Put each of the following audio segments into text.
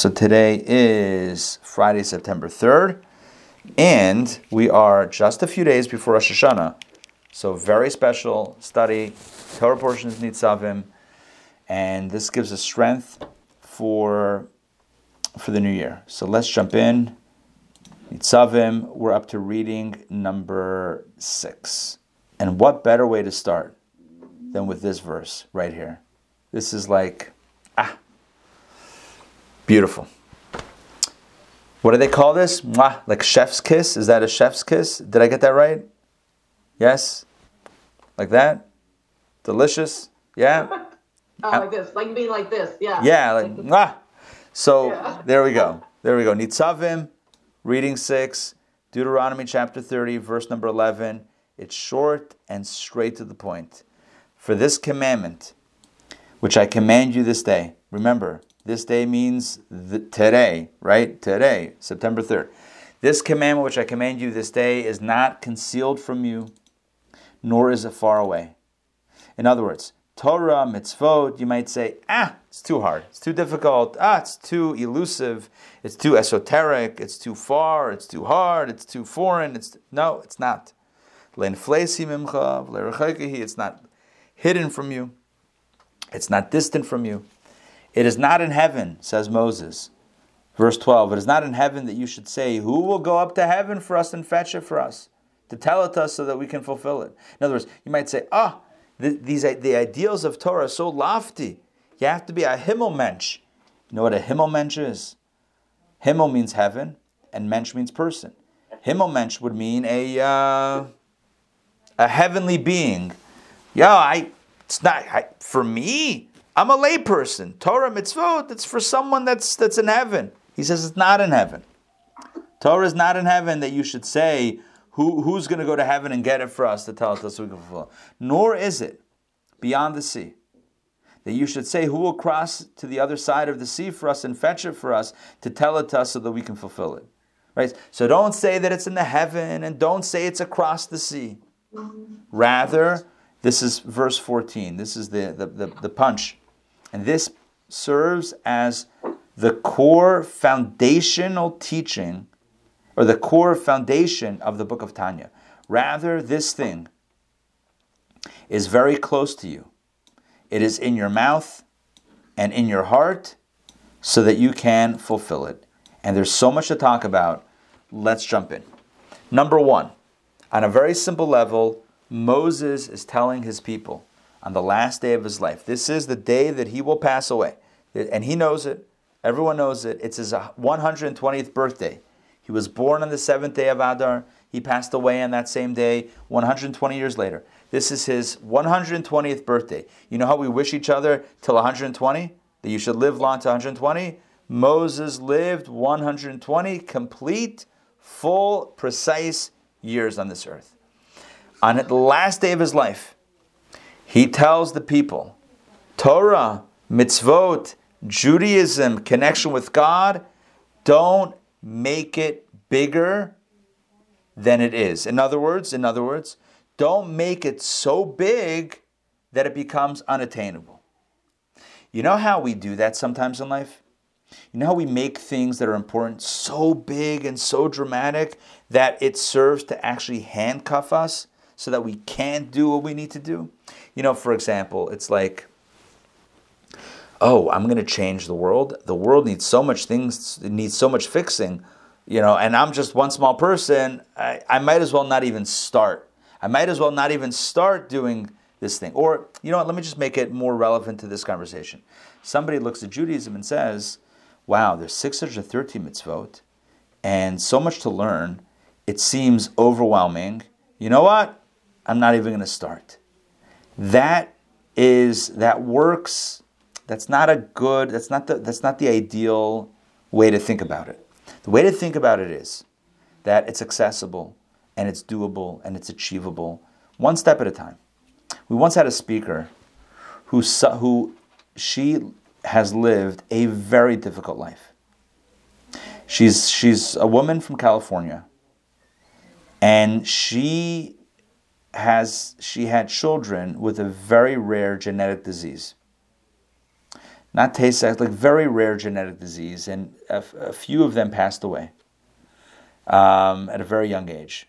So today is Friday, September 3rd, and we are just a few days before Rosh Hashanah. So very special study, Torah portions Nitzavim, and this gives us strength for for the new year. So let's jump in. Nitzavim, we're up to reading number six. And what better way to start than with this verse right here? This is like, ah, Beautiful. What do they call this? Mwah, like chef's kiss? Is that a chef's kiss? Did I get that right? Yes? Like that? Delicious? Yeah? oh, like this. Like being like this. Yeah. Yeah, like, mwah. So yeah. there we go. There we go. Nitzavim, reading 6, Deuteronomy chapter 30, verse number 11. It's short and straight to the point. For this commandment, which I command you this day, remember, this day means the, today, right? Today, September 3rd. This commandment which I command you this day is not concealed from you, nor is it far away. In other words, Torah, mitzvot, you might say, ah, it's too hard, it's too difficult, ah, it's too elusive, it's too esoteric, it's too far, it's too hard, it's too foreign. It's no, it's not. It's not hidden from you. It's not distant from you. It is not in heaven, says Moses. Verse 12, it is not in heaven that you should say, Who will go up to heaven for us and fetch it for us? To tell it to us so that we can fulfill it. In other words, you might say, Ah, the, these, the ideals of Torah are so lofty. You have to be a himmelmensch. You know what a himmelmensch is? Himmel means heaven, and mensch means person. Himmelmensch would mean a, uh, a heavenly being. Yeah, I, it's not, I, for me, I'm a layperson. Torah mitzvot, it's for someone that's that's in heaven. He says it's not in heaven. Torah is not in heaven that you should say, Who, who's going to go to heaven and get it for us to tell us so we can fulfill? Nor is it beyond the sea that you should say, Who will cross to the other side of the sea for us and fetch it for us to tell it to us so that we can fulfill it? Right? So don't say that it's in the heaven and don't say it's across the sea. Rather, this is verse 14. This is the, the, the, the punch. And this serves as the core foundational teaching or the core foundation of the book of Tanya. Rather, this thing is very close to you. It is in your mouth and in your heart so that you can fulfill it. And there's so much to talk about. Let's jump in. Number one, on a very simple level, Moses is telling his people on the last day of his life. This is the day that he will pass away. And he knows it. Everyone knows it. It's his 120th birthday. He was born on the seventh day of Adar. He passed away on that same day, 120 years later. This is his 120th birthday. You know how we wish each other till 120? That you should live long to 120? Moses lived 120 complete, full, precise years on this earth. On the last day of his life, he tells the people Torah, mitzvot, Judaism, connection with God, don't make it bigger than it is. In other words, in other words, don't make it so big that it becomes unattainable. You know how we do that sometimes in life? You know how we make things that are important so big and so dramatic that it serves to actually handcuff us so that we can't do what we need to do? You know, for example, it's like, oh, I'm going to change the world. The world needs so much things, it needs so much fixing, you know, and I'm just one small person. I, I might as well not even start. I might as well not even start doing this thing. Or, you know what, let me just make it more relevant to this conversation. Somebody looks at Judaism and says, wow, there's 613 mitzvot and so much to learn. It seems overwhelming. You know what? I'm not even going to start. That is that works that's not a good that's not the that's not the ideal way to think about it. The way to think about it is that it's accessible and it's doable and it's achievable one step at a time. We once had a speaker who who she has lived a very difficult life. She's she's a woman from california and she has she had children with a very rare genetic disease. not Tay Sachs, like very rare genetic disease, and a, few of them passed away um, at a very young age.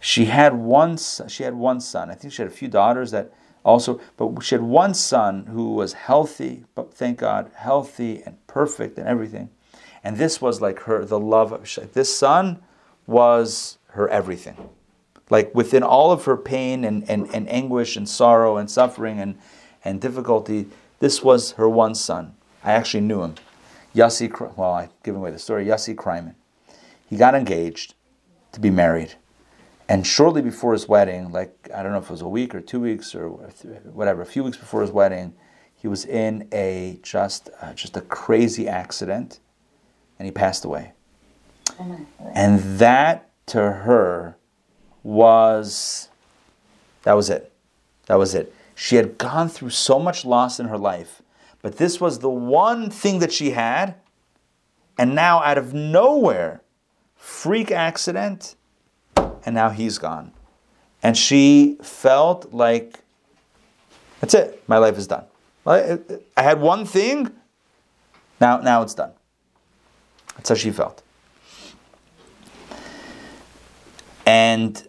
She had one. She had one son. I think she had a few daughters that also, but she had one son who was healthy, but thank God, healthy and perfect and everything. And this was like her, the love of this son was her everything. Like within all of her pain and, and, and anguish and sorrow and suffering and, and difficulty, this was her one son. I actually knew him. Yossi, well, I'm giving away the story. Yossi Kreiman. He got engaged to be married. And shortly before his wedding, like, I don't know if it was a week or two weeks or whatever, a few weeks before his wedding, he was in a just, uh, just a crazy accident and he passed away. And that to her was, that was it. That was it. She had gone through so much loss in her life, but this was the one thing that she had. And now, out of nowhere, freak accident, and now he's gone. And she felt like, that's it, my life is done. I had one thing, now, now it's done. That's how she felt. And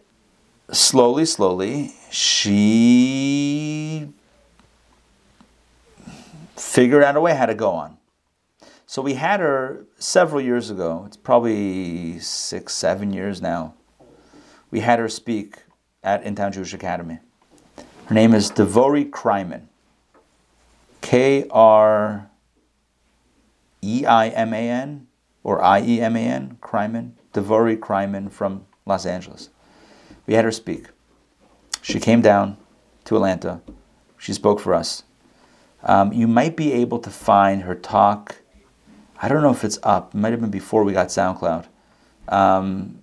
slowly, slowly, she figured out a way how to go on. So we had her several years ago. It's probably six, seven years now. We had her speak at InTown Jewish Academy. Her name is Devori Kreiman. K R E I M A N or I E M A N, Kreiman. Devori Kreiman from Los Angeles. We had her speak. She came down to Atlanta. She spoke for us. Um, you might be able to find her talk. I don't know if it's up. It might have been before we got SoundCloud. Um,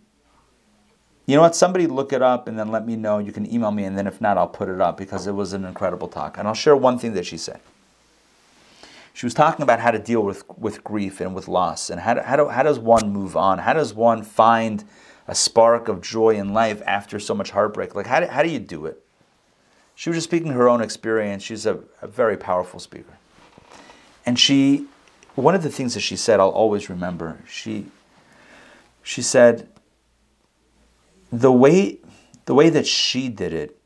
you know what? Somebody look it up and then let me know. You can email me, and then if not, I'll put it up because it was an incredible talk. And I'll share one thing that she said. She was talking about how to deal with, with grief and with loss, and how, how, do, how does one move on? How does one find a spark of joy in life after so much heartbreak? Like, how do, how do you do it? She was just speaking her own experience. She's a, a very powerful speaker. And she, one of the things that she said, I'll always remember, she, she said, the way, the way that she did it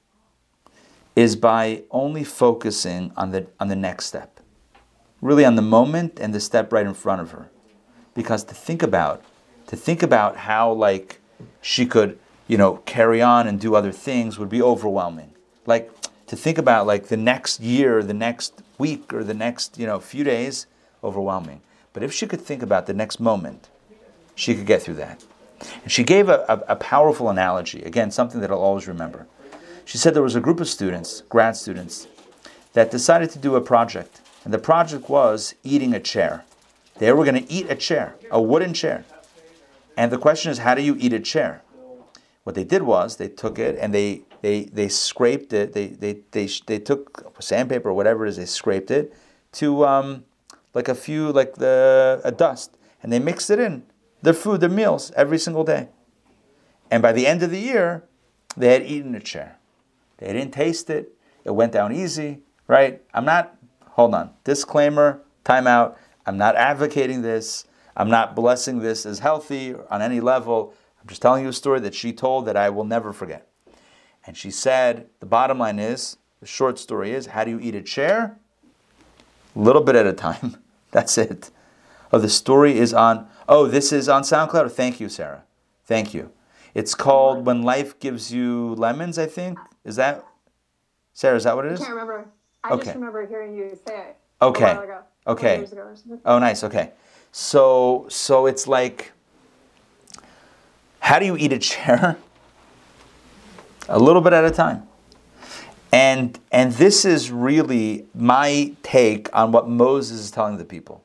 is by only focusing on the, on the next step, really on the moment and the step right in front of her. Because to think about, to think about how like she could, you know, carry on and do other things would be overwhelming. Like to think about like the next year, the next week, or the next, you know, few days, overwhelming. But if she could think about the next moment, she could get through that. And she gave a, a, a powerful analogy, again, something that I'll always remember. She said there was a group of students, grad students, that decided to do a project. And the project was eating a chair. They were going to eat a chair, a wooden chair. And the question is, how do you eat a chair? What they did was they took it and they they they scraped it. They they they they took sandpaper or whatever it is. They scraped it to um, like a few like the a dust, and they mixed it in their food, their meals every single day. And by the end of the year, they had eaten a chair. They didn't taste it. It went down easy, right? I'm not. Hold on. Disclaimer. Timeout. I'm not advocating this. I'm not blessing this as healthy on any level. I'm just telling you a story that she told that I will never forget. And she said, the bottom line is, the short story is, how do you eat a chair? A little bit at a time. That's it. Oh, the story is on, oh, this is on SoundCloud? Thank you, Sarah. Thank you. It's called When Life Gives You Lemons, I think. Is that, Sarah, is that what it is? I can't remember. I okay. just remember hearing you say it. Okay. Okay. Oh, nice. Okay. So so it's like how do you eat a chair? a little bit at a time. And and this is really my take on what Moses is telling the people.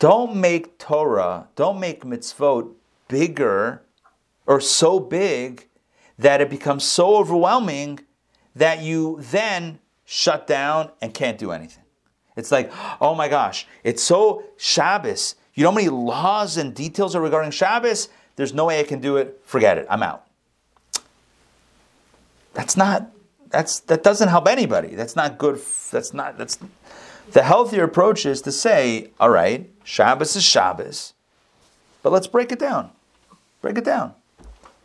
Don't make Torah, don't make mitzvot bigger or so big that it becomes so overwhelming that you then shut down and can't do anything. It's like, oh my gosh, it's so Shabbos. You know how many laws and details are regarding Shabbos? There's no way I can do it. Forget it. I'm out. That's not. That's that doesn't help anybody. That's not good. That's not. That's The healthier approach is to say, all right, Shabbos is Shabbos, but let's break it down. Break it down.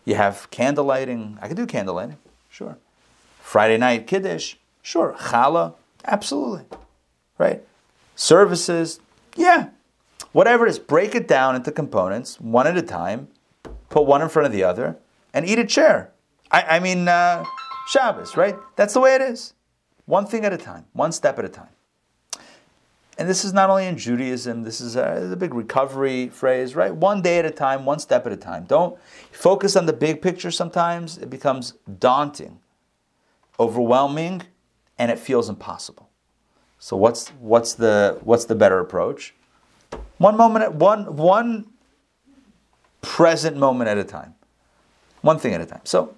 You have candle lighting. I can do candle lighting, sure. Friday night Kiddush, sure. Challah, absolutely. Right? Services, yeah. Whatever it is, break it down into components, one at a time, put one in front of the other, and eat a chair. I, I mean, uh, Shabbos, right? That's the way it is. One thing at a time, one step at a time. And this is not only in Judaism, this is a, a, big recovery phrase, right? One day at a time, one step at a time. Don't focus on the big picture sometimes. It becomes daunting, overwhelming, and it feels impossible. So what's what's the what's the better approach? One moment at one one present moment at a time. One thing at a time. So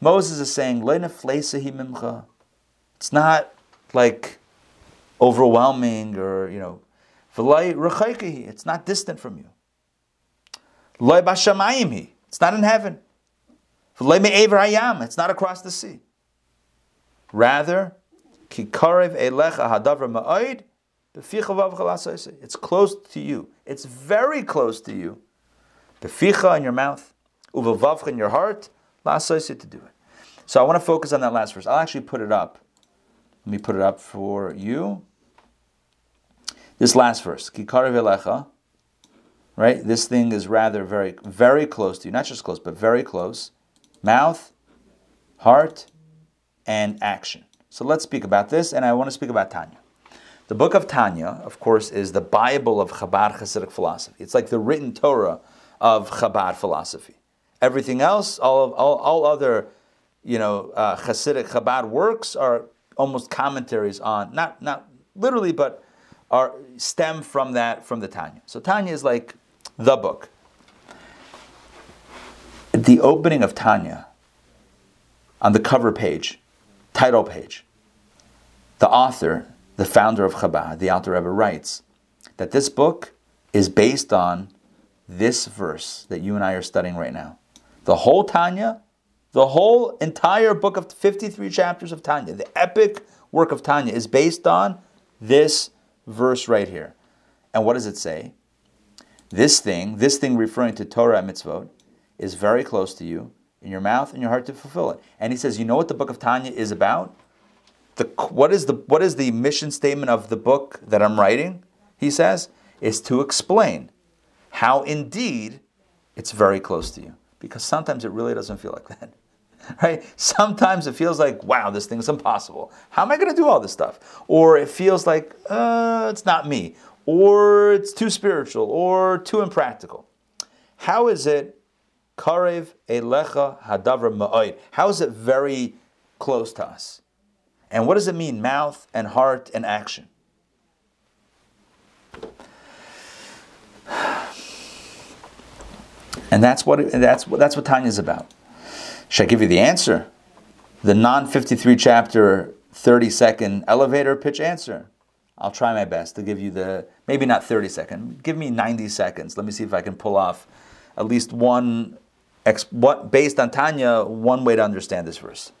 Moses is saying, It's not like overwhelming or, you know, it's not distant from you. It's not in heaven. It's not across the sea. Rather, it's close to you. It's very close to you. Beficha in your mouth, uvavavcha in your heart, to do it. So I want to focus on that last verse. I'll actually put it up. Let me put it up for you. This last verse, Elecha, right? This thing is rather very, very close to you. Not just close, but very close. Mouth, heart, and action. So let's speak about this, and I want to speak about Tanya. The book of Tanya, of course, is the Bible of Chabad Hasidic philosophy. It's like the written Torah of Chabad philosophy. Everything else, all of, all, all other, you know, uh, Hasidic Chabad works are almost commentaries on not not literally, but are stem from that from the Tanya. So Tanya is like the book. The opening of Tanya on the cover page, title page, the author, the founder of Chabad, the Alter Rebbe writes that this book is based on this verse that you and I are studying right now. The whole Tanya, the whole entire book of 53 chapters of Tanya, the epic work of Tanya is based on this verse right here. And what does it say? This thing, this thing referring to Torah and mitzvot, is very close to you, in your mouth and your heart to fulfill it. And he says, you know what the book of Tanya is about? The, what, is the, what is the mission statement of the book that I'm writing? He says, is to explain how indeed it's very close to you. Because sometimes it really doesn't feel like that. Right? Sometimes it feels like, wow, this thing's impossible. How am I going to do all this stuff? Or it feels like, uh, it's not me. Or it's too spiritual or too impractical. How is it, karev elecha hadavra ma'oid? How is it very close to us? And what does it mean, mouth and heart and action? And that's what that's what that's what about. Should I give you the answer? The non 53 chapter 30 second elevator pitch answer. I'll try my best to give you the maybe not 30 second. Give me 90 seconds. Let me see if I can pull off at least one what based on Tanya one way to understand this verse.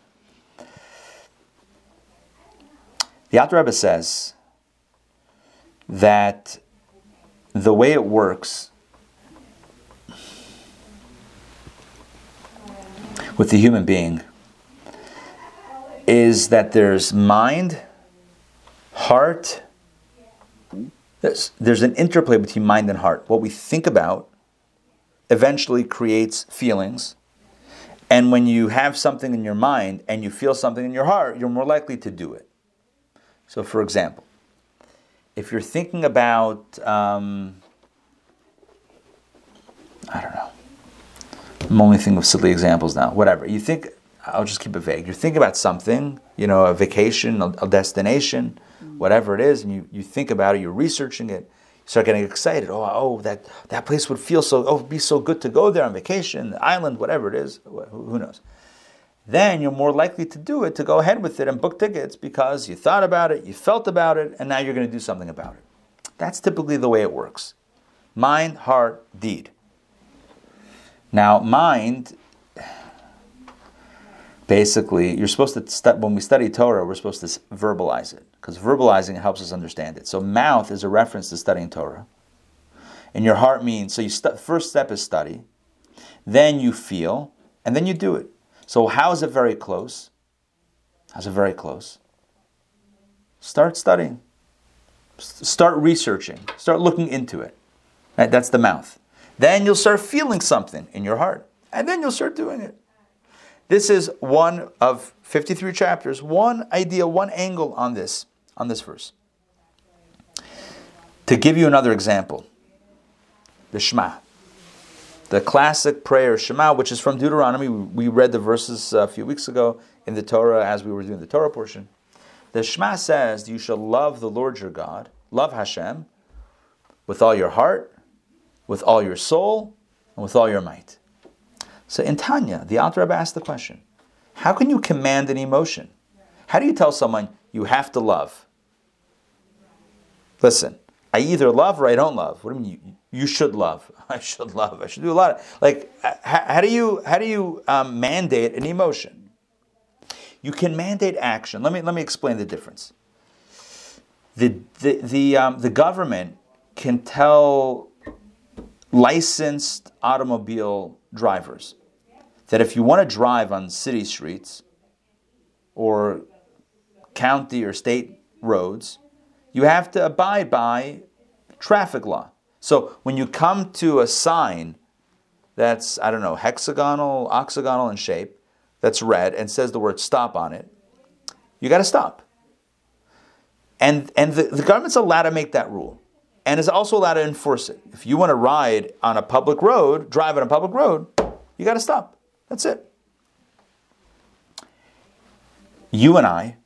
The Alter Rebbe says that the way it works with the human being is that there's mind, heart, there's, there's an interplay between mind and heart. What we think about eventually creates feelings. And when you have something in your mind and you feel something in your heart, you're more likely to do it. So, for example, if you're thinking about, um, I don't know, I'm only thinking of silly examples now. Whatever. You think, I'll just keep it vague. You're thinking about something, you know, a vacation, a, a destination, mm-hmm. whatever it is, and you, you think about it, you're researching it, start getting excited. Oh, oh, that, that place would feel so, oh, be so good to go there on vacation, the island, whatever it is, who, who knows. Then you're more likely to do it, to go ahead with it and book tickets because you thought about it, you felt about it, and now you're going to do something about it. That's typically the way it works mind, heart, deed. Now, mind, basically, you're supposed to, stu- when we study Torah, we're supposed to verbalize it. Because verbalizing helps us understand it. So mouth is a reference to studying Torah. And your heart means, so you st- first step is study, then you feel, and then you do it. So how is it very close? How's it very close? Start studying. Start researching. Start looking into it. Right? That's the mouth. Then you'll start feeling something in your heart. And then you'll start doing it. This is one of 53 chapters, one idea, one angle on this, on this verse. To give you another example, the Shema. The classic prayer Shema, which is from Deuteronomy. We read the verses uh, a few weeks ago in the Torah as we were doing the Torah portion. The Shema says, You shall love the Lord your God, love Hashem, with all your heart, with all your soul, and with all your might. So in Tanya, the Alter Rebbe asked the question How can you command an emotion? How do you tell someone you have to love? Listen, I either love or I don't love. What do you mean? You, you should love. I should love. I should do a lot of like. How, how do you how do you um, mandate an emotion? You can mandate action. Let me let me explain the difference. The the the um, the government can tell licensed automobile drivers that if you want to drive on city streets or county or state roads, you have to abide by traffic law. So when you come to a sign that's, I don't know, hexagonal, octagonal in shape, that's red and says the word stop on it, you got to stop. And, and the, the government's allowed to make that rule and is also allowed to enforce it. If you want to ride on a public road, drive on a public road, you got to stop. That's it. You and I,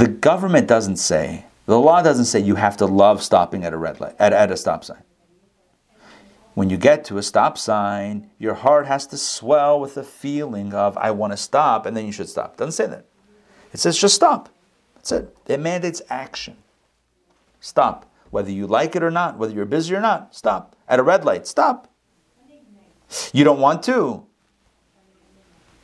the government doesn't say, the law doesn't say you have to love stopping at a red light, at, at a stop sign. When you get to a stop sign, your heart has to swell with the feeling of, I want to stop, and then you should stop. It doesn't say that. It says just stop. That's it. It mandates action. Stop. Whether you like it or not, whether you're busy or not, stop. At a red light, stop. You don't want to.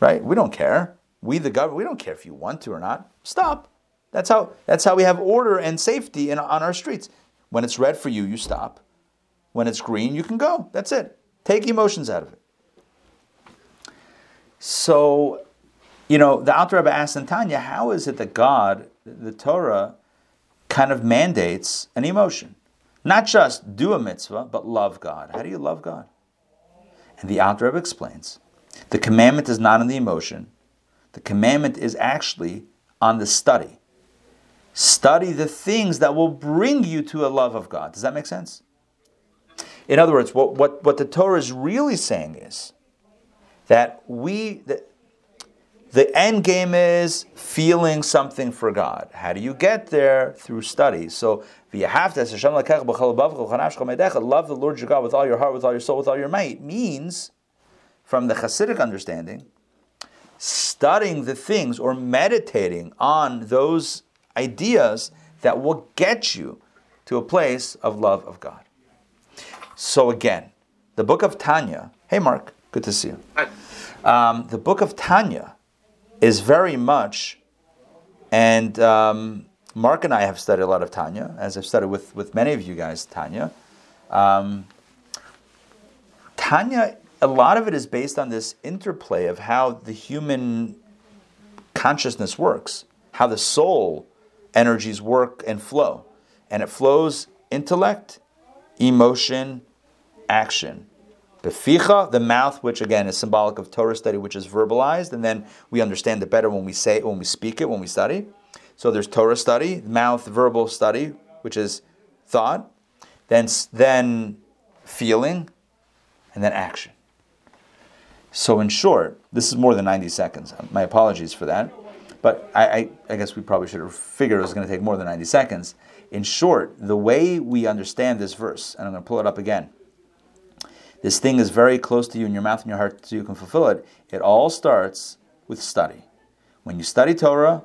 Right? We don't care. We the government, we don't care if you want to or not. Stop. That's how that's how we have order and safety in, on our streets. When it's red for you, you stop. When it's green, you can go. That's it. Take emotions out of it. So, you know, the Alter Rebbe asked in Tanya, how is it that God, the Torah, kind of mandates an emotion? Not just do a mitzvah, but love God. How do you love God? And the Alter Rebbe explains the commandment is not in the emotion, the commandment is actually on the study. Study the things that will bring you to a love of God. Does that make sense? In other words, what, what, what the Torah is really saying is that we, that the end game is feeling something for God. How do you get there? Through study. So, love the Lord your God with all your heart, with all your soul, with all your might means, from the Hasidic understanding, studying the things or meditating on those ideas that will get you to a place of love of God. So again, the book of Tanya. Hey, Mark, good to see you. Um, the book of Tanya is very much, and um, Mark and I have studied a lot of Tanya, as I've studied with, with many of you guys, Tanya. Um, Tanya, a lot of it is based on this interplay of how the human consciousness works, how the soul energies work and flow. And it flows intellect, emotion, action. Beficha, the mouth, which again is symbolic of Torah study, which is verbalized, and then we understand it better when we say it, when we speak it, when we study. So there's Torah study, mouth verbal study, which is thought, then then feeling, and then action. So in short, this is more than 90 seconds. My apologies for that. But I, I, I guess we probably should have figured it was going to take more than 90 seconds. In short, the way we understand this verse, and I'm going to pull it up again, this thing is very close to you in your mouth and your heart so you can fulfill it. It all starts with study. When you study Torah,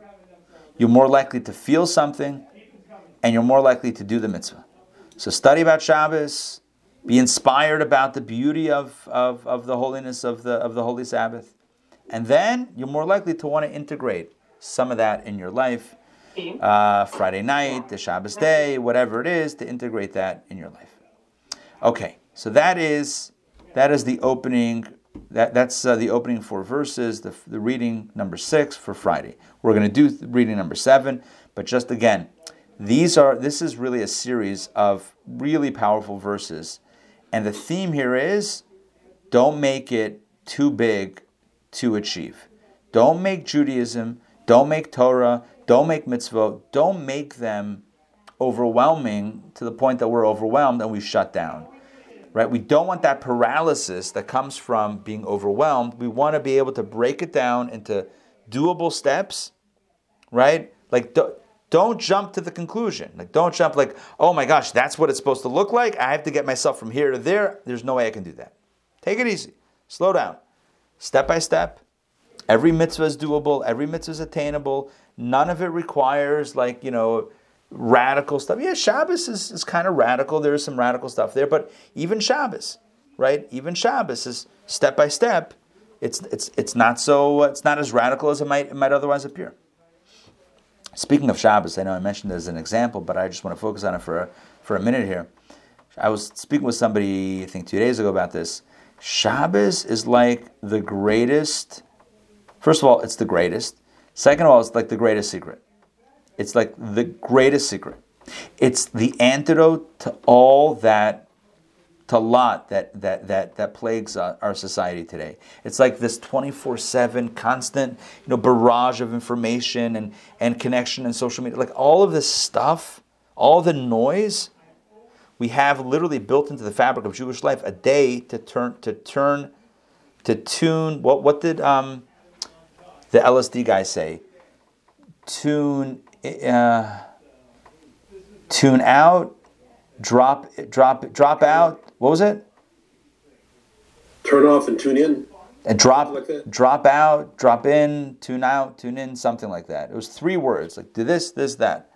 you're more likely to feel something and you're more likely to do the mitzvah. So study about Shabbos, be inspired about the beauty of, of, of the holiness of the, of the Holy Sabbath. And then you're more likely to want to integrate some of that in your life. Uh, Friday night, the Shabbos day, whatever it is, to integrate that in your life. Okay, so that is that is the opening. That, that's uh, the opening four verses, the, the reading number six for Friday. We're going to do reading number seven, but just again, these are this is really a series of really powerful verses, and the theme here is don't make it too big to achieve. Don't make Judaism, don't make Torah, don't make mitzvot, don't make them overwhelming to the point that we're overwhelmed and we shut down. Right? We don't want that paralysis that comes from being overwhelmed. We want to be able to break it down into doable steps, right? Like don't jump to the conclusion. Like, don't jump like, oh my gosh, that's what it's supposed to look like. I have to get myself from here to there. There's no way I can do that. Take it easy. Slow down. Step by step. Every mitzvah is doable. Every mitzvah is attainable. None of it requires like, you know, radical stuff. Yeah, Shabbos is, is kind of radical. There is some radical stuff there, but even Shabbos, right? Even Shabbos is step by step. It's, it's, it's not so, it's not as radical as it might, it might otherwise appear. Speaking of Shabbos, I know I mentioned it as an example, but I just want to focus on it for a, for a minute here. I was speaking with somebody, I think two days ago, about this. Shabbos is like the greatest. First of all, it's the greatest. Second of all, it's like the greatest secret. It's like the greatest secret. It's the antidote to all that to lot that that that that plagues our society today. It's like this 24/7 constant, you know, barrage of information and and connection and social media. Like all of this stuff, all the noise we have literally built into the fabric of Jewish life a day to turn to turn to tune what what did um, the LSD guy say? Tune uh, tune out drop drop drop out what was it? Turn off and tune in. And drop, like drop out, drop in, tune out, tune in, something like that. It was three words, like do this, this, that.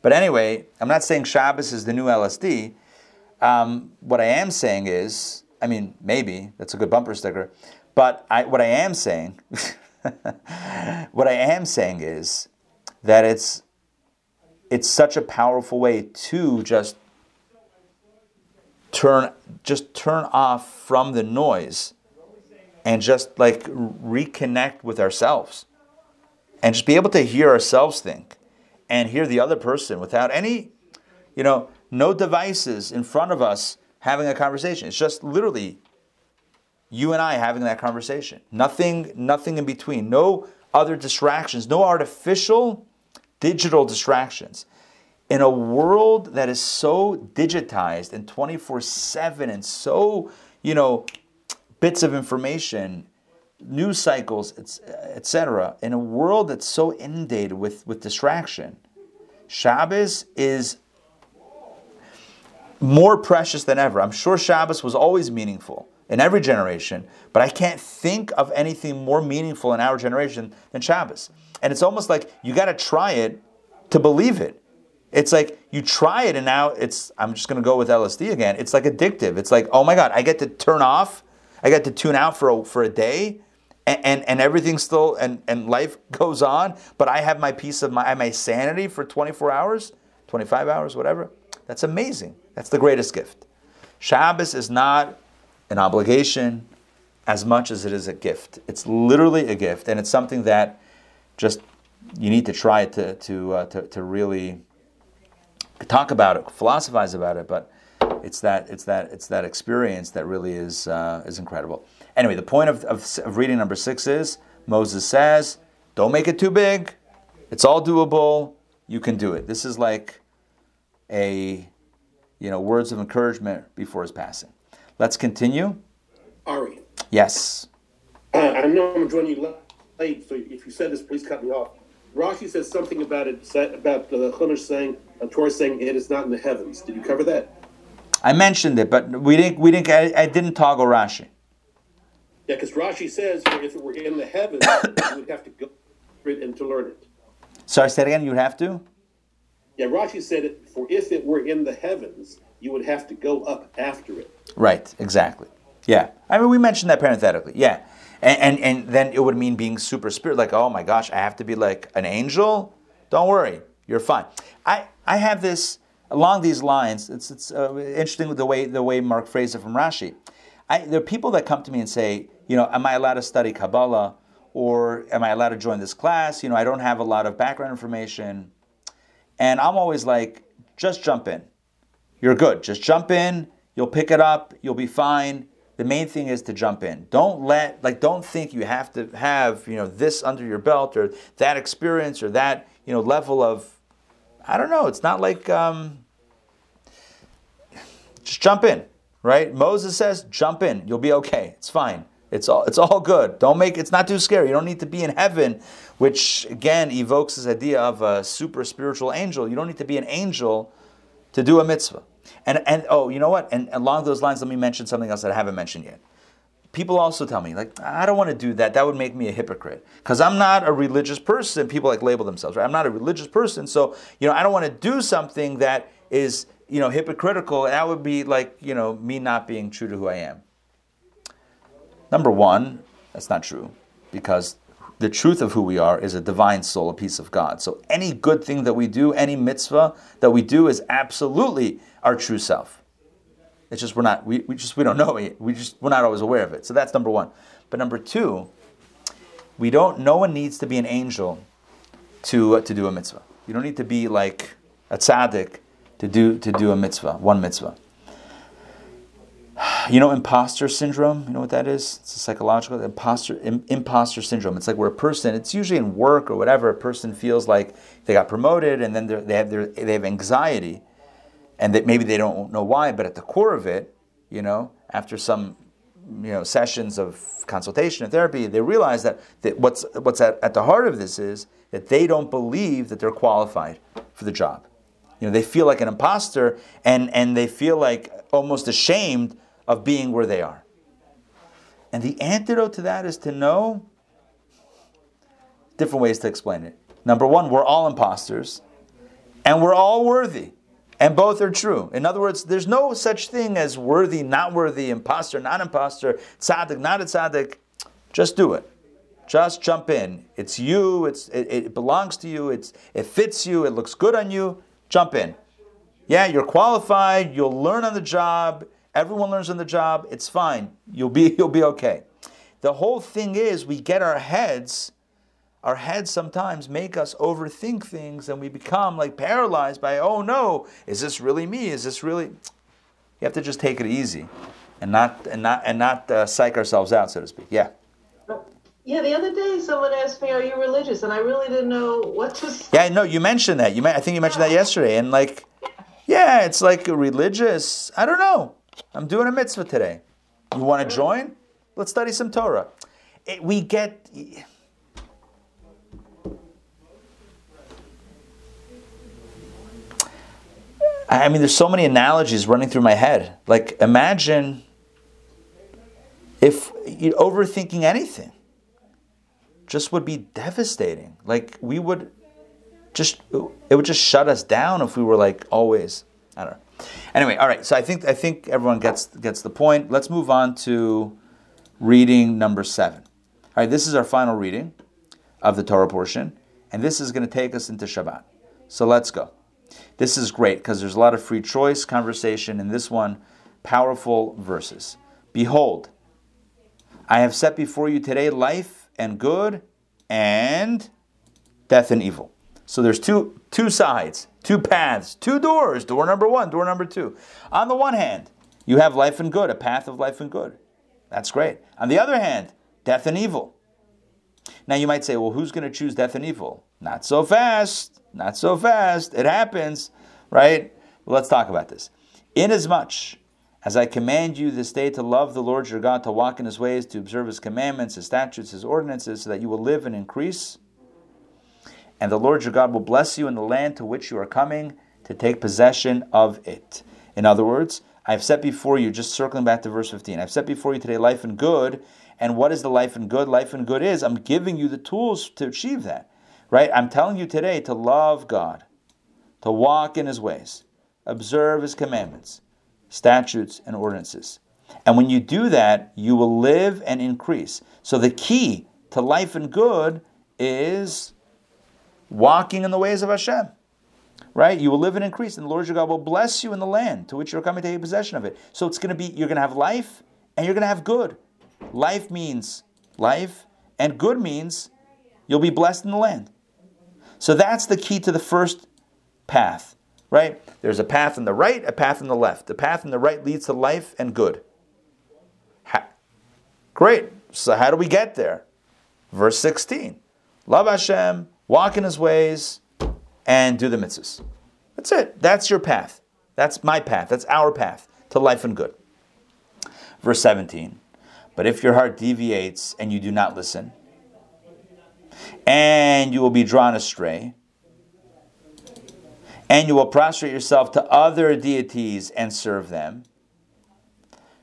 But anyway, I'm not saying Shabbos is the new LSD. Um, what I am saying is, I mean, maybe that's a good bumper sticker. But I, what I am saying, what I am saying is that it's it's such a powerful way to just turn just turn off from the noise and just like reconnect with ourselves and just be able to hear ourselves think and hear the other person without any you know no devices in front of us having a conversation. It's just literally you and I having that conversation nothing nothing in between no other distractions no artificial digital distractions in a world that is so digitized and 24 7 and so, you know, bits of information, news cycles, etc., in a world that's so inundated with, with distraction, Shabbos is more precious than ever. I'm sure Shabbos was always meaningful in every generation, but I can't think of anything more meaningful in our generation than Shabbos. And it's almost like you got to try it to believe it. It's like you try it and now it's, I'm just going to go with LSD again. It's like addictive. It's like, oh my God, I get to turn off, I get to tune out for a, for a day and, and, and everything still, and, and life goes on, but I have my peace of my, my sanity for 24 hours, 25 hours, whatever. That's amazing. That's the greatest gift. Shabbos is not an obligation as much as it is a gift. It's literally a gift, and it's something that just you need to try to to uh, to, to really talk about it, philosophize about it, but it's that it's that it's that experience that really is uh, is incredible. Anyway, the point of, of, of reading number six is Moses says, "Don't make it too big. It's all doable. You can do it." This is like a you know words of encouragement before his passing. Let's continue. Ari. Yes. Uh, I know I'm joining you late, so if you said this, please cut me off. Rashi says something about it about the Chumash saying a Torah saying it is not in the heavens. Did you cover that? I mentioned it, but we didn't. We didn't. I, I didn't toggle Rashi. Yeah, because Rashi says if it were in the heavens, you would have to go it and to learn it. Sorry, say it again. You'd have to. Yeah, Rashi said it for if it were in the heavens, you would have to go up after it. Right. Exactly. Yeah. I mean, we mentioned that parenthetically. Yeah. And, and, and then it would mean being super spirit, like, oh my gosh, I have to be like an angel? Don't worry, you're fine. I, I have this along these lines. It's, it's uh, interesting the way, the way Mark phrased it from Rashi. I, there are people that come to me and say, you know, am I allowed to study Kabbalah? Or am I allowed to join this class? You know, I don't have a lot of background information. And I'm always like, just jump in. You're good. Just jump in. You'll pick it up. You'll be fine. The main thing is to jump in. Don't let, like, don't think you have to have, you know, this under your belt or that experience or that, you know, level of, I don't know. It's not like, um, just jump in, right? Moses says, jump in. You'll be okay. It's fine. It's all, it's all good. Don't make, it's not too scary. You don't need to be in heaven, which again evokes this idea of a super spiritual angel. You don't need to be an angel to do a mitzvah. And, and oh, you know what? And along those lines, let me mention something else that I haven't mentioned yet. People also tell me, like, I don't want to do that. That would make me a hypocrite. Because I'm not a religious person. People like label themselves, right? I'm not a religious person. So, you know, I don't want to do something that is, you know, hypocritical. And that would be like, you know, me not being true to who I am. Number one, that's not true. Because the truth of who we are is a divine soul, a piece of God. So any good thing that we do, any mitzvah that we do is absolutely our true self. It's just we're not we, we just we don't know it. We just we're not always aware of it. So that's number one. But number two, we don't no one needs to be an angel to uh, to do a mitzvah. You don't need to be like a tzaddik to do to do a mitzvah, one mitzvah. You know imposter syndrome? You know what that is? It's a psychological imposter imposter syndrome. It's like where a person, it's usually in work or whatever, a person feels like they got promoted and then they have their, they have anxiety and that maybe they don't know why, but at the core of it, you know, after some you know sessions of consultation and therapy, they realize that, that what's what's at, at the heart of this is that they don't believe that they're qualified for the job. You know, they feel like an imposter and, and they feel like almost ashamed of being where they are. And the antidote to that is to know different ways to explain it. Number one, we're all imposters and we're all worthy. And both are true. In other words, there's no such thing as worthy, not worthy, imposter, not imposter, tzaddik, not a tzaddik. Just do it. Just jump in. It's you. It's it, it, belongs to you. It's it fits you. It looks good on you. Jump in. Yeah, you're qualified. You'll learn on the job. Everyone learns on the job. It's fine. You'll be you'll be okay. The whole thing is we get our heads our heads sometimes make us overthink things and we become like paralyzed by, oh no, is this really me? Is this really. You have to just take it easy and not, and not, and not uh, psych ourselves out, so to speak. Yeah. Yeah, the other day someone asked me, "Are you religious?" and I really didn't know what to say. Yeah, no, you mentioned that. You, I think you mentioned that yesterday, and like, yeah, it's like religious. I don't know. I'm doing a mitzvah today. You want to join? Let's study some Torah. It, we get I mean, there's so many analogies running through my head. Like, imagine if you overthinking anything just would be devastating. Like, we would just, it would just shut us down if we were like always. I don't know. Anyway, all right. So I think I think everyone gets gets the point. Let's move on to reading number seven. All right, this is our final reading of the Torah portion, and this is going to take us into Shabbat. So let's go. This is great because there's a lot of free choice conversation in this one, powerful verses. Behold, I have set before you today life and good and death and evil. So there's two two sides, two paths, two doors, door number 1, door number 2. On the one hand, you have life and good, a path of life and good. That's great. On the other hand, death and evil. Now you might say, well, who's going to choose death and evil? Not so fast. Not so fast. It happens, right? Well, let's talk about this. Inasmuch as I command you this day to love the Lord your God, to walk in his ways, to observe his commandments, his statutes, his ordinances, so that you will live and increase. And the Lord your God will bless you in the land to which you are coming to take possession of it. In other words, I have set before you, just circling back to verse 15, I've set before you today life and good. And what is the life and good? Life and good is I'm giving you the tools to achieve that. Right? I'm telling you today to love God, to walk in his ways, observe his commandments, statutes, and ordinances. And when you do that, you will live and increase. So the key to life and good is walking in the ways of Hashem. Right? You will live and increase, and the Lord your God will bless you in the land to which you're coming to take possession of it. So it's going to be, you're going to have life and you're going to have good. Life means life, and good means you'll be blessed in the land. So that's the key to the first path, right? There's a path on the right, a path on the left. The path on the right leads to life and good. Ha- Great. So how do we get there? Verse 16. Love Hashem, walk in his ways, and do the mitzvahs. That's it. That's your path. That's my path. That's our path to life and good. Verse 17. But if your heart deviates and you do not listen, and you will be drawn astray, and you will prostrate yourself to other deities and serve them,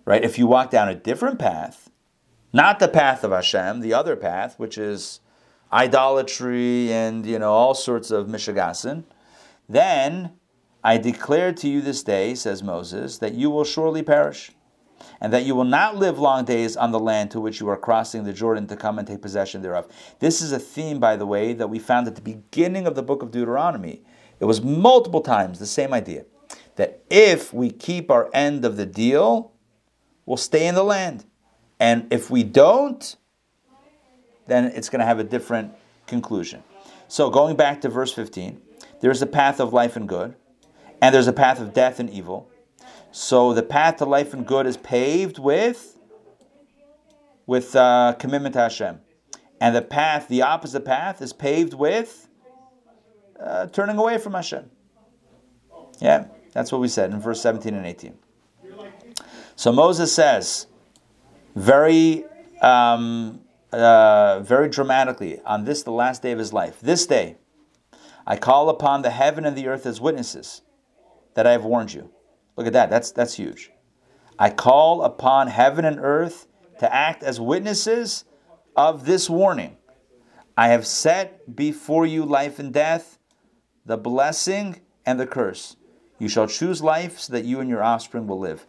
right? If you walk down a different path, not the path of Hashem, the other path, which is idolatry and you know all sorts of mishagasin, then I declare to you this day, says Moses, that you will surely perish, and that you will not live long days on the land to which you are crossing the Jordan to come and take possession thereof. This is a theme, by the way, that we found at the beginning of the book of Deuteronomy. It was multiple times the same idea that if we keep our end of the deal, we'll stay in the land. And if we don't, then it's going to have a different conclusion. So, going back to verse 15, there's a path of life and good, and there's a path of death and evil. So, the path to life and good is paved with, with uh, commitment to Hashem. And the path, the opposite path, is paved with uh, turning away from Hashem. Yeah, that's what we said in verse 17 and 18. So Moses says, very, um, uh, very dramatically, on this, the last day of his life, this day, I call upon the heaven and the earth as witnesses that I have warned you. Look at that, that's, that's huge. I call upon heaven and earth to act as witnesses of this warning. I have set before you life and death, the blessing and the curse. You shall choose life so that you and your offspring will live.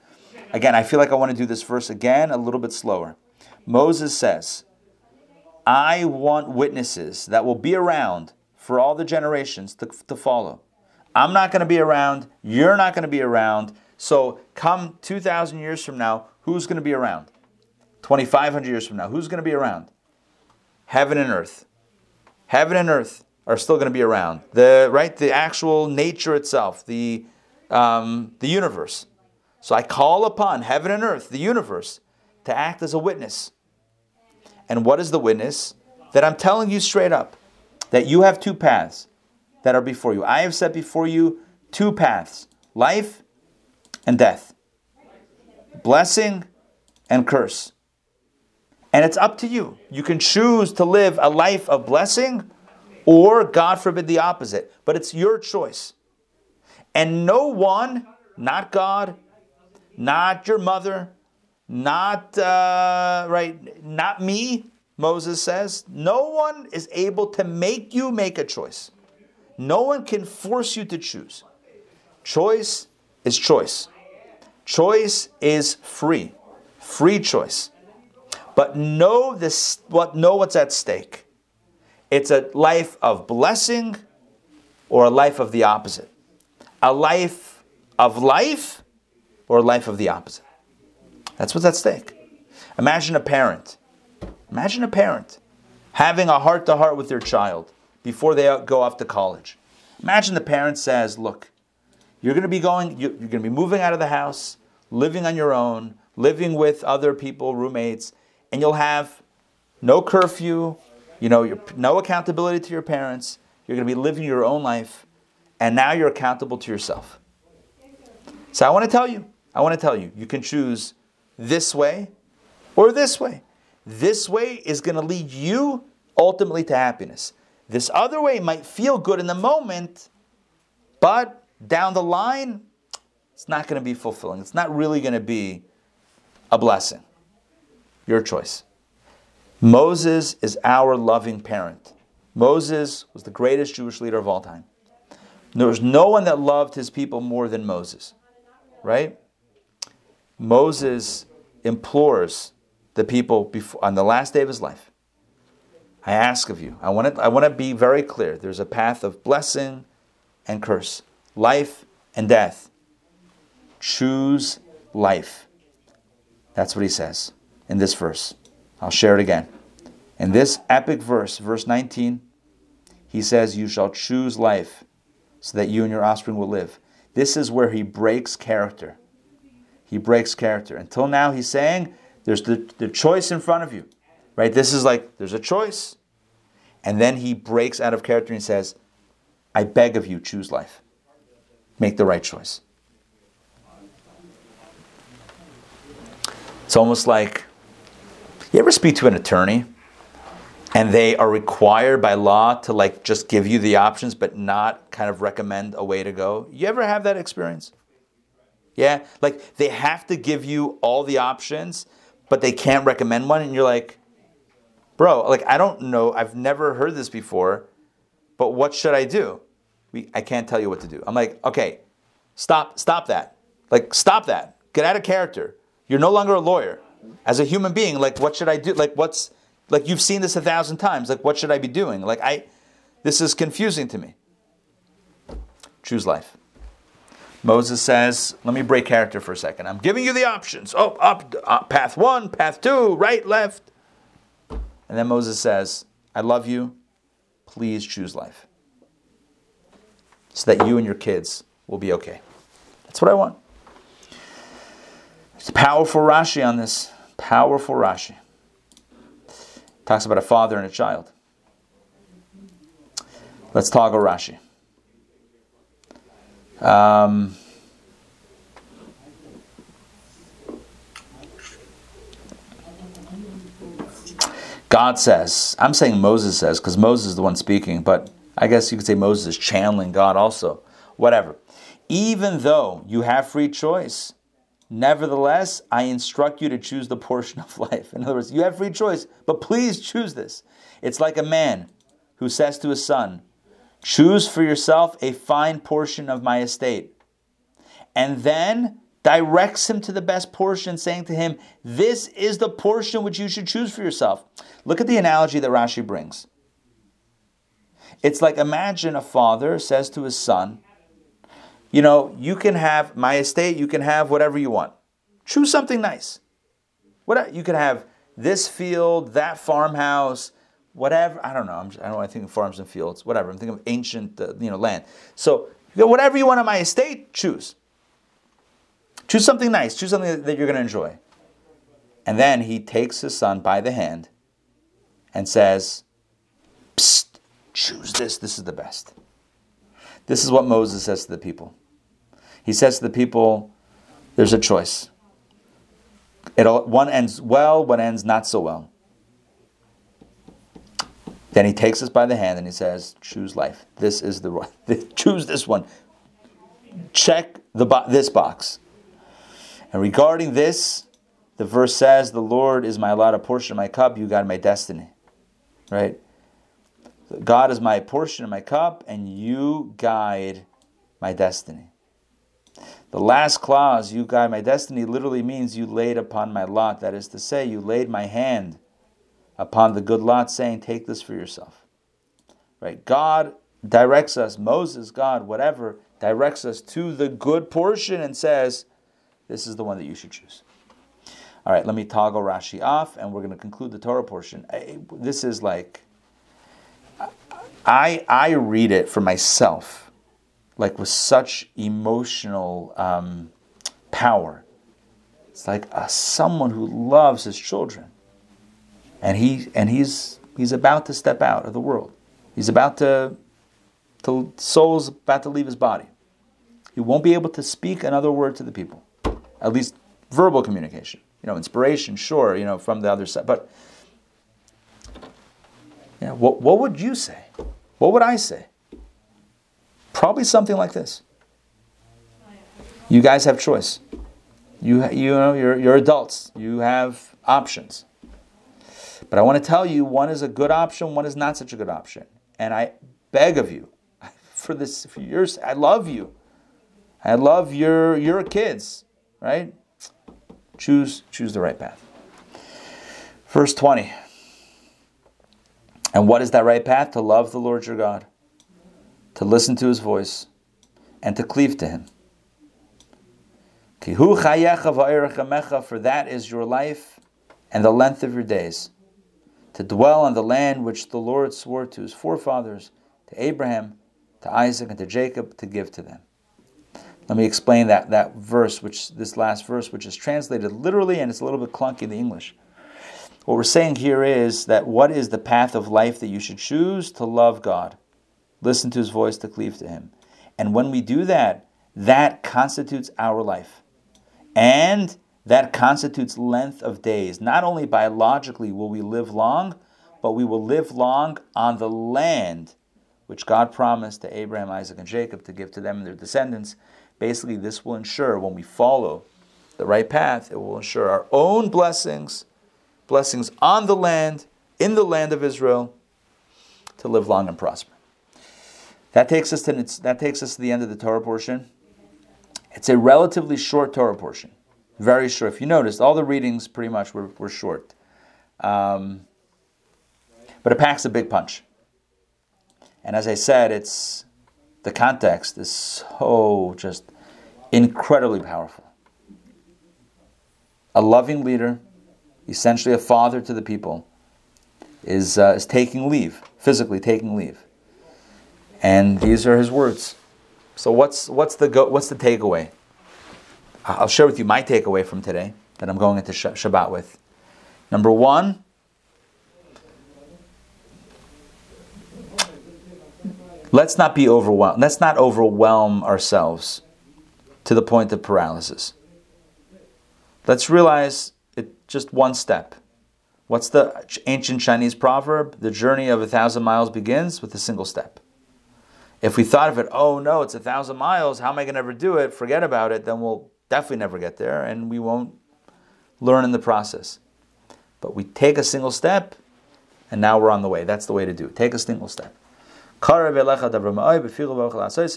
Again, I feel like I want to do this verse again a little bit slower. Moses says, I want witnesses that will be around for all the generations to, to follow. I'm not going to be around. You're not going to be around. So, come 2,000 years from now, who's going to be around? 2,500 years from now, who's going to be around? Heaven and earth. Heaven and earth are still going to be around. The right, the actual nature itself, the um, the universe. So I call upon heaven and earth, the universe, to act as a witness. And what is the witness? That I'm telling you straight up that you have two paths that are before you. I have set before you two paths life and death, blessing and curse. And it's up to you. You can choose to live a life of blessing or, God forbid, the opposite. But it's your choice. And no one, not God, not your mother, not uh, right, not me. Moses says, no one is able to make you make a choice. No one can force you to choose. Choice is choice. Choice is free, free choice. But know this, what know what's at stake. It's a life of blessing or a life of the opposite. A life of life or a life of the opposite. That's what's at stake. Imagine a parent. Imagine a parent having a heart to heart with their child before they go off to college. Imagine the parent says, Look, you're going to be going, you're going to be moving out of the house, living on your own, living with other people, roommates, and you'll have no curfew, you know, no accountability to your parents. You're going to be living your own life, and now you're accountable to yourself. So I want to tell you, I want to tell you, you can choose this way or this way. This way is going to lead you ultimately to happiness. This other way might feel good in the moment, but down the line, it's not going to be fulfilling. It's not really going to be a blessing. Your choice. Moses is our loving parent. Moses was the greatest Jewish leader of all time. There was no one that loved his people more than Moses, right? Moses implores the people before, on the last day of his life. I ask of you, I want, to, I want to be very clear. There's a path of blessing and curse, life and death. Choose life. That's what he says in this verse. I'll share it again. In this epic verse, verse 19, he says, You shall choose life so that you and your offspring will live. This is where he breaks character. He breaks character. Until now, he's saying, There's the, the choice in front of you. Right? This is like, there's a choice. And then he breaks out of character and says, I beg of you, choose life. Make the right choice. It's almost like you ever speak to an attorney and they are required by law to like just give you the options but not kind of recommend a way to go? You ever have that experience? Yeah? Like they have to give you all the options but they can't recommend one and you're like, "Bro, like I don't know, I've never heard this before, but what should I do?" We, I can't tell you what to do. I'm like, "Okay, stop stop that. Like stop that. Get out of character. You're no longer a lawyer as a human being, like what should I do? Like what's like you've seen this a thousand times. Like what should I be doing? Like I this is confusing to me. Choose life. Moses says, let me break character for a second. I'm giving you the options. Oh, up, up path 1, path 2, right, left. And then Moses says, I love you. Please choose life. So that you and your kids will be okay. That's what I want. It's a powerful Rashi on this. Powerful Rashi. Talks about a father and a child. Let's talk about Rashi. Um, God says, I'm saying Moses says because Moses is the one speaking, but I guess you could say Moses is channeling God also. Whatever. Even though you have free choice, Nevertheless, I instruct you to choose the portion of life. In other words, you have free choice, but please choose this. It's like a man who says to his son, Choose for yourself a fine portion of my estate. And then directs him to the best portion, saying to him, This is the portion which you should choose for yourself. Look at the analogy that Rashi brings. It's like imagine a father says to his son, you know, you can have my estate, you can have whatever you want. Choose something nice. What you can have this field, that farmhouse, whatever. I don't know. I'm, I don't know. I think of farms and fields, whatever. I'm thinking of ancient, uh, you know, land. So whatever you want on my estate, choose. Choose something nice. Choose something that you're going to enjoy. And then he takes his son by the hand and says, Psst, choose this. This is the best. This is what Moses says to the people. He says to the people, there's a choice. It one ends well, one ends not so well. Then he takes us by the hand and he says, choose life. This is the right. Choose this one. Check the bo- this box. And regarding this, the verse says, The Lord is my lot, allotted portion my cup, you got my destiny. Right? God is my portion of my cup, and you guide my destiny. The last clause, you guide my destiny, literally means you laid upon my lot. That is to say, you laid my hand upon the good lot, saying, Take this for yourself. Right? God directs us, Moses, God, whatever, directs us to the good portion and says, This is the one that you should choose. All right, let me toggle Rashi off, and we're going to conclude the Torah portion. This is like I, I read it for myself, like with such emotional um, power. It's like a, someone who loves his children, and he and he's he's about to step out of the world. He's about to, to soul's about to leave his body. He won't be able to speak another word to the people, at least verbal communication. You know, inspiration, sure, you know, from the other side, but yeah, what what would you say? What would I say? Probably something like this. You guys have choice. You, you know, you're, you're adults. You have options. But I want to tell you one is a good option, one is not such a good option. And I beg of you, for this, for yours, I love you. I love your, your kids, right? Choose, choose the right path. Verse 20. And what is that right path? To love the Lord your God, to listen to his voice, and to cleave to him. For that is your life and the length of your days, to dwell on the land which the Lord swore to his forefathers, to Abraham, to Isaac, and to Jacob, to give to them. Let me explain that, that verse, which this last verse, which is translated literally, and it's a little bit clunky in the English. What we're saying here is that what is the path of life that you should choose? To love God, listen to his voice, to cleave to him. And when we do that, that constitutes our life. And that constitutes length of days. Not only biologically will we live long, but we will live long on the land which God promised to Abraham, Isaac, and Jacob to give to them and their descendants. Basically, this will ensure when we follow the right path, it will ensure our own blessings, blessings on the land, in the land of Israel, to live long and prosper. That takes us to that takes us to the end of the Torah portion. It's a relatively short Torah portion, very short. If you noticed, all the readings pretty much were, were short, um, but it packs a big punch. And as I said, it's the context is so just incredibly powerful. A loving leader, essentially a father to the people, is, uh, is taking leave, physically taking leave. And these are his words. So what's what's the go, what's the takeaway? I'll share with you my takeaway from today that I'm going into Shabbat with. Number one, let's not be overwhelmed. Let's not overwhelm ourselves to the point of paralysis. Let's realize it just one step. What's the ancient Chinese proverb? The journey of a thousand miles begins with a single step. If we thought of it, oh no, it's a thousand miles, how am I going to ever do it? Forget about it, then we'll definitely never get there and we won't learn in the process. But we take a single step and now we're on the way. That's the way to do it. Take a single step.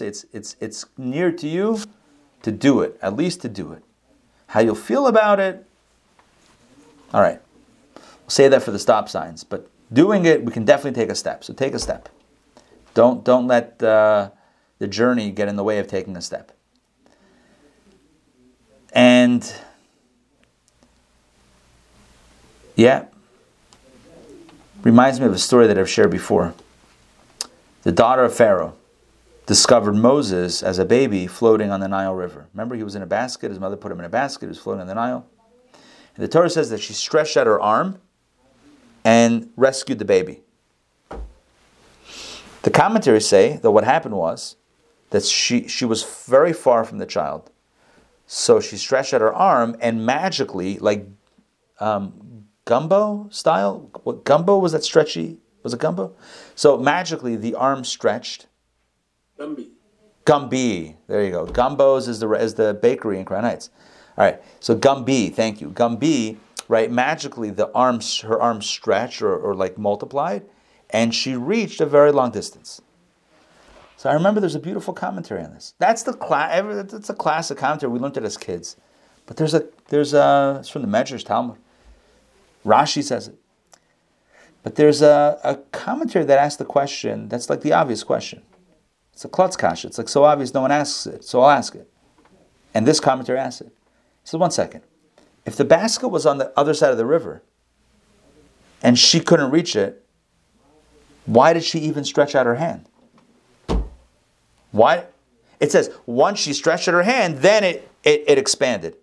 It's, it's, it's near to you to do it, at least to do it. How you'll feel about it, all right. We'll say that for the stop signs, but doing it, we can definitely take a step. So take a step. Don't don't let uh, the journey get in the way of taking a step. And yeah, reminds me of a story that I've shared before. The daughter of Pharaoh discovered Moses as a baby floating on the Nile River. Remember, he was in a basket. His mother put him in a basket. He was floating on the Nile. And the Torah says that she stretched out her arm and rescued the baby. The commentaries say that what happened was that she, she was very far from the child. So she stretched out her arm and magically, like um, gumbo style, what gumbo was that stretchy? Was it gumbo? So magically the arm stretched. Gumby. Gumby. There you go. Gumbo's is the is the bakery in Crown Heights. All right. So Gumby, thank you. Gumby, right? Magically the arms her arms stretched or, or like multiplied and she reached a very long distance. So I remember there's a beautiful commentary on this. That's the class. It's a classic commentary. We learned it as kids, but there's a there's a it's from the Medrash Talmud. Rashi says it, but there's a, a commentary that asks the question. That's like the obvious question. It's a klutz kasha. It's like so obvious no one asks it, so I'll ask it. And this commentary asks it. So one second. If the basket was on the other side of the river, and she couldn't reach it, why did she even stretch out her hand? Why? It says once she stretched out her hand, then it, it, it expanded.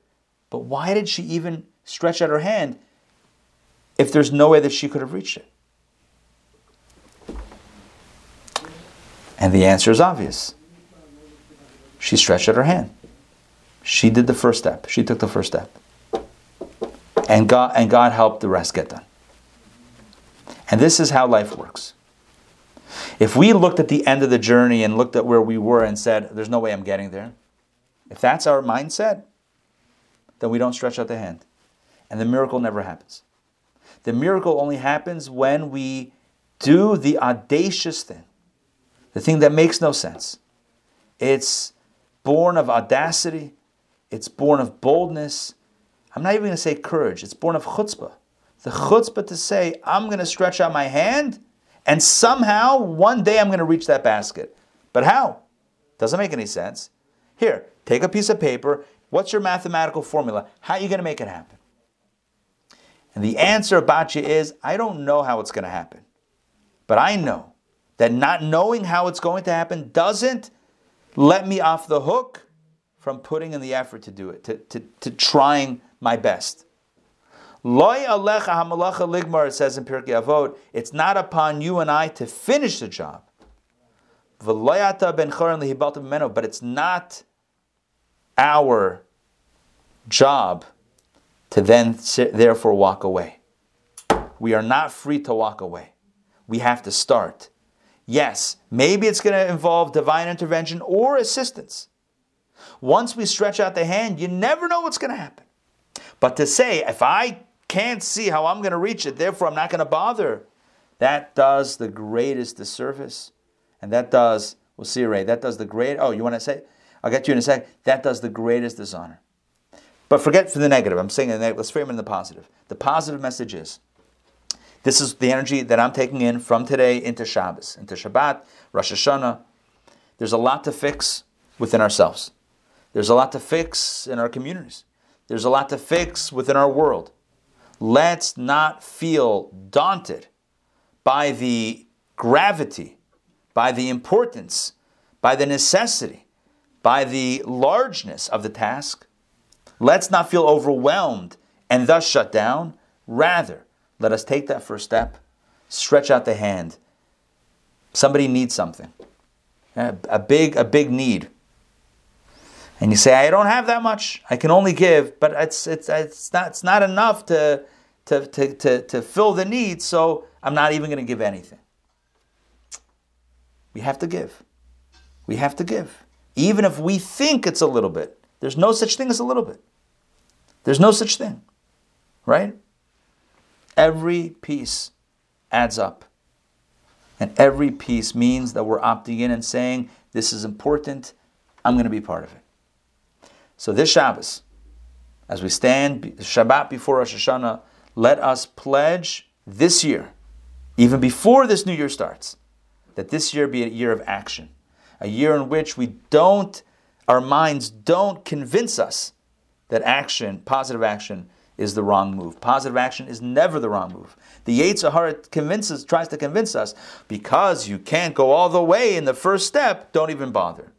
But why did she even stretch out her hand if there's no way that she could have reached it? And the answer is obvious. She stretched out her hand. She did the first step. She took the first step. And God, and God helped the rest get done. And this is how life works. If we looked at the end of the journey and looked at where we were and said, There's no way I'm getting there, if that's our mindset, then we don't stretch out the hand. And the miracle never happens. The miracle only happens when we do the audacious thing, the thing that makes no sense. It's born of audacity, it's born of boldness. I'm not even going to say courage. It's born of chutzpah. The chutzpah to say, I'm going to stretch out my hand and somehow one day I'm going to reach that basket. But how? Doesn't make any sense. Here, take a piece of paper. What's your mathematical formula? How are you going to make it happen? And the answer, Batya, is I don't know how it's going to happen. But I know that not knowing how it's going to happen doesn't let me off the hook from putting in the effort to do it, to, to, to trying my best. Loy alecha hamalacha ligmar, it says in Pirkei Avot, it's not upon you and I to finish the job. But it's not our job to then therefore walk away. We are not free to walk away. We have to start. Yes, maybe it's going to involve divine intervention or assistance. Once we stretch out the hand, you never know what's going to happen. But to say, if I can't see how I'm going to reach it, therefore I'm not going to bother, that does the greatest disservice. And that does, we'll see, Ray, that does the great, oh, you want to say, I'll get you in a sec, that does the greatest dishonor. But forget for the negative. I'm saying the negative. Let's frame it in the positive. The positive message is this is the energy that I'm taking in from today into Shabbos, into Shabbat, Rosh Hashanah. There's a lot to fix within ourselves. There's a lot to fix in our communities. There's a lot to fix within our world. Let's not feel daunted by the gravity, by the importance, by the necessity, by the largeness of the task. Let's not feel overwhelmed and thus shut down. Rather, let us take that first step, stretch out the hand. Somebody needs something, a big, a big need and you say, I don't have that much, I can only give, but it's, it's, it's, not, it's not enough to, to, to, to, to fill the need, so I'm not even going to give anything. We have to give. We have to give. Even if we think it's a little bit, there's no such thing as a little bit. There's no such thing, right? Every piece adds up. And every piece means that we're opting in and saying, This is important, I'm going to be part of it. So this Shabbos, as we stand Shabbat before Rosh Hashanah, let us pledge this year, even before this new year starts, that this year be a year of action, a year in which we don't, our minds don't convince us that action, positive action, is the wrong move. Positive action is never the wrong move. The Yetzer Hara convinces, tries to convince us because you can't go all the way in the first step, don't even bother.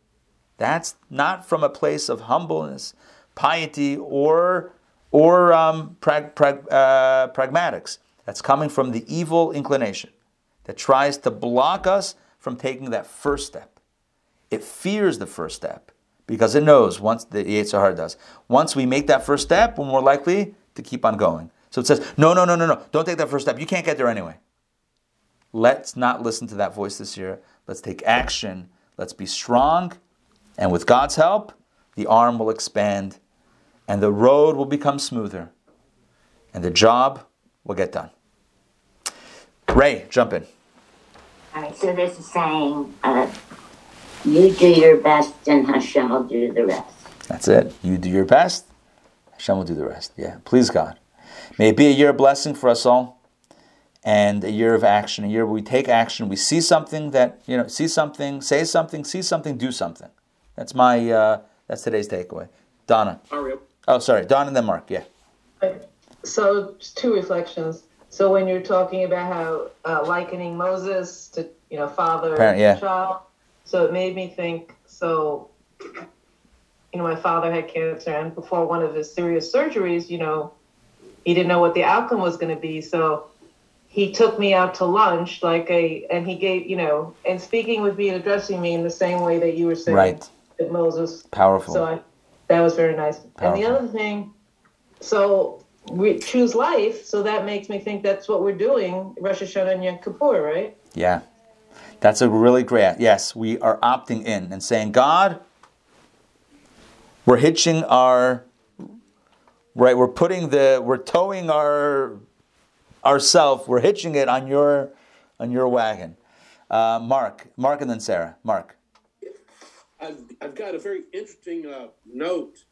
That's not from a place of humbleness, piety, or, or um, uh, pragmatics. That's coming from the evil inclination that tries to block us from taking that first step. It fears the first step because it knows once the Yetzer Hara does. Once we make that first step, we're more likely to keep on going. So it says, no, no, no, no, no, don't take that first step. You can't get there anyway. Let's not listen to that voice this year. Let's take action. Let's be strong and with God's help, the arm will expand and the road will become smoother and the job will get done. Ray, jump in. All right, so this is saying uh, you do your best and Hashem will do the rest. That's it. You do your best, Hashem will do the rest. Yeah, please God. May it be a year of blessing for us all and a year of action, a year where we take action, we see something that, you know, see something, say something, see something, do something. That's my uh, that's today's takeaway. Donna. Mario. Oh, sorry, Donna and then Mark. Yeah. So two reflections. So when you're talking about how uh, likening Moses to you know father Parent, yeah. child, so it made me think. So you know, my father had cancer, and before one of his serious surgeries, you know, he didn't know what the outcome was going to be. So he took me out to lunch, like a, and he gave, you know, and speaking with me and addressing me in the same way that you were saying. Right Moses. Powerful. So I, that was very nice. Powerful. And the other thing, so we choose life, so that makes me think that's what we're doing, Rosh Hashanah and Yom Kippur, right? Yeah. That's a really great, yes, we are opting in and saying, God, we're hitching our, right, we're putting the, we're towing our, ourself, we're hitching it on your, on your wagon. Uh, Mark, Mark and then Sarah. Mark. I've, I've got a very interesting uh, note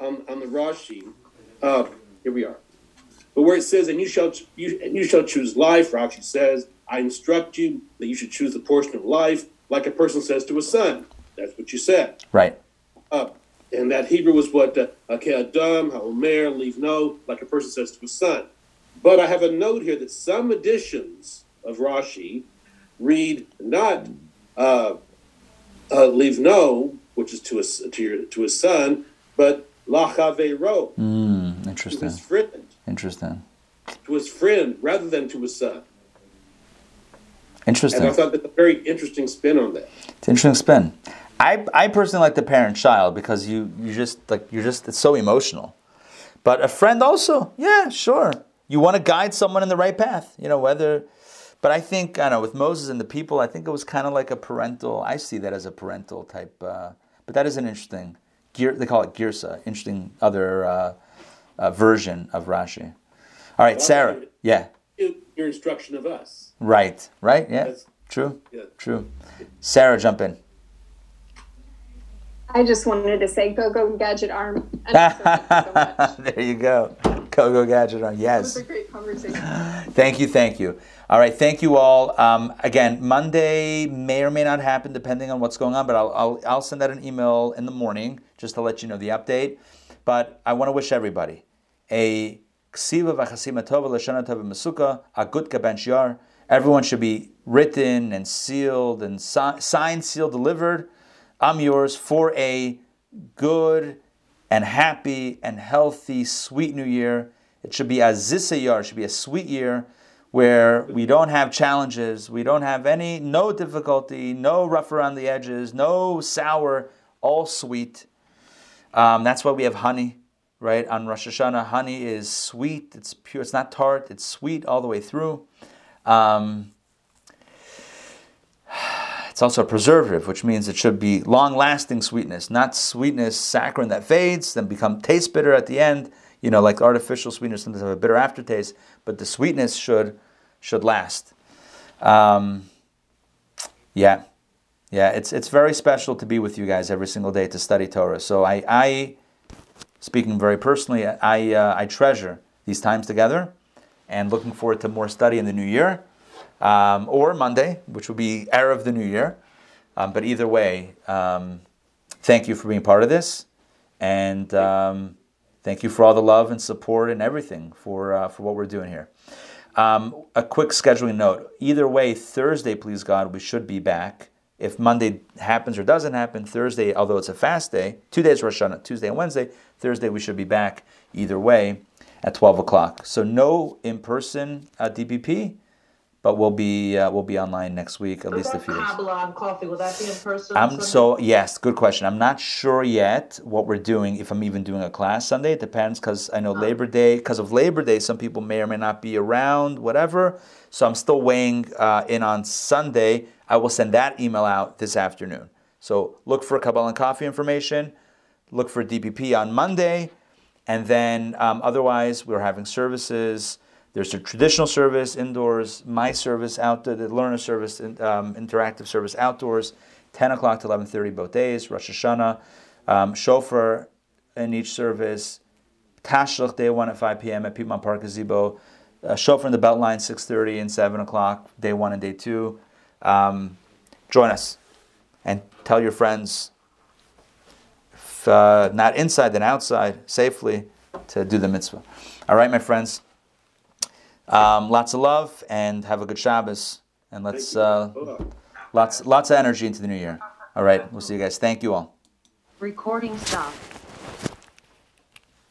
on, on the Rashi. Uh, here we are. But where it says, "And you shall you and you shall choose life," Rashi says, "I instruct you that you should choose the portion of life, like a person says to a son." That's what you said. Right. Uh, and that Hebrew was what uh, Adam, Haomer, livno, like a person says to a son. But I have a note here that some editions of Rashi read not uh, uh, livno, which is to a, to, your, to his son, but lachavero. Mm, interesting. To his friend. Interesting. To his friend rather than to his son. Interesting. And I thought that's a very interesting spin on that. It's an interesting spin. I, I personally like the parent child because you, you just like you're just it's so emotional. But a friend also, yeah, sure. You want to guide someone in the right path, you know, whether but I think I don't know with Moses and the people, I think it was kind of like a parental. I see that as a parental type. Uh, but that is an interesting. They call it girsa. Interesting other uh, uh, version of Rashi. All right, Sarah. Yeah. Your instruction of us. Right. Right. Yeah. That's, true. Yeah. True. Sarah, jump in. I just wanted to say, go go gadget arm. So there you go. Go go gadget on. Yes. It was a great conversation. thank you. Thank you. All right. Thank you all. Um, again, Monday may or may not happen depending on what's going on, but I'll, I'll, I'll send out an email in the morning just to let you know the update. But I want to wish everybody a ksiva v'chasima tova l'shana tova masuka a good kabench Everyone should be written and sealed and si- signed, sealed, delivered I'm yours for a good and happy and healthy, sweet new year. It should be a zisayar, it should be a sweet year where we don't have challenges, we don't have any, no difficulty, no rough around the edges, no sour, all sweet. Um, that's why we have honey, right? On Rosh Hashanah, honey is sweet, it's pure, it's not tart, it's sweet all the way through. Um, it's also a preservative, which means it should be long-lasting sweetness, not sweetness saccharine that fades, then become taste bitter at the end. You know, like artificial sweetness sometimes have a bitter aftertaste, but the sweetness should should last. Um, yeah, yeah, it's it's very special to be with you guys every single day to study Torah. So I, I speaking very personally, I uh, I treasure these times together, and looking forward to more study in the new year um, or Monday, which will be Erev the New Year. Um, but either way, um, thank you for being part of this, and um, thank you for all the love and support and everything for uh, for what we're doing here. Um, a quick scheduling note: either way, Thursday, please God, we should be back. If Monday happens or doesn't happen, Thursday, although it's a fast day, two days Rosh Hashanah, Tuesday and Wednesday, Thursday we should be back either way at 12 o'clock. So no in-person uh, DPP, but we'll be uh, we'll be online next week at least a few days. Coffee will that be in person? I'm so yes, good question. I'm not sure yet what we're doing. If I'm even doing a class Sunday, it depends because I know uh-huh. Labor Day. Because of Labor Day, some people may or may not be around. Whatever. So I'm still weighing uh, in on Sunday. I will send that email out this afternoon. So look for Kabbalah and coffee information. Look for DPP on Monday, and then um, otherwise we're having services. There's a traditional service indoors, my service outdoor, the learner service, um, interactive service outdoors, 10 o'clock to 11.30 both days, Rosh Hashanah, um, shofar in each service, Tashlich day one at 5 p.m. at Piedmont Park Gazebo, uh, shofar in the Beltline 6.30 and 7 o'clock, day one and day two. Um, join us and tell your friends, if uh, not inside, then outside, safely, to do the mitzvah. All right, my friends. Um, lots of love and have a good Shabbos. And let's uh, lots lots of energy into the new year. All right, we'll see you guys. Thank you all. Recording stop.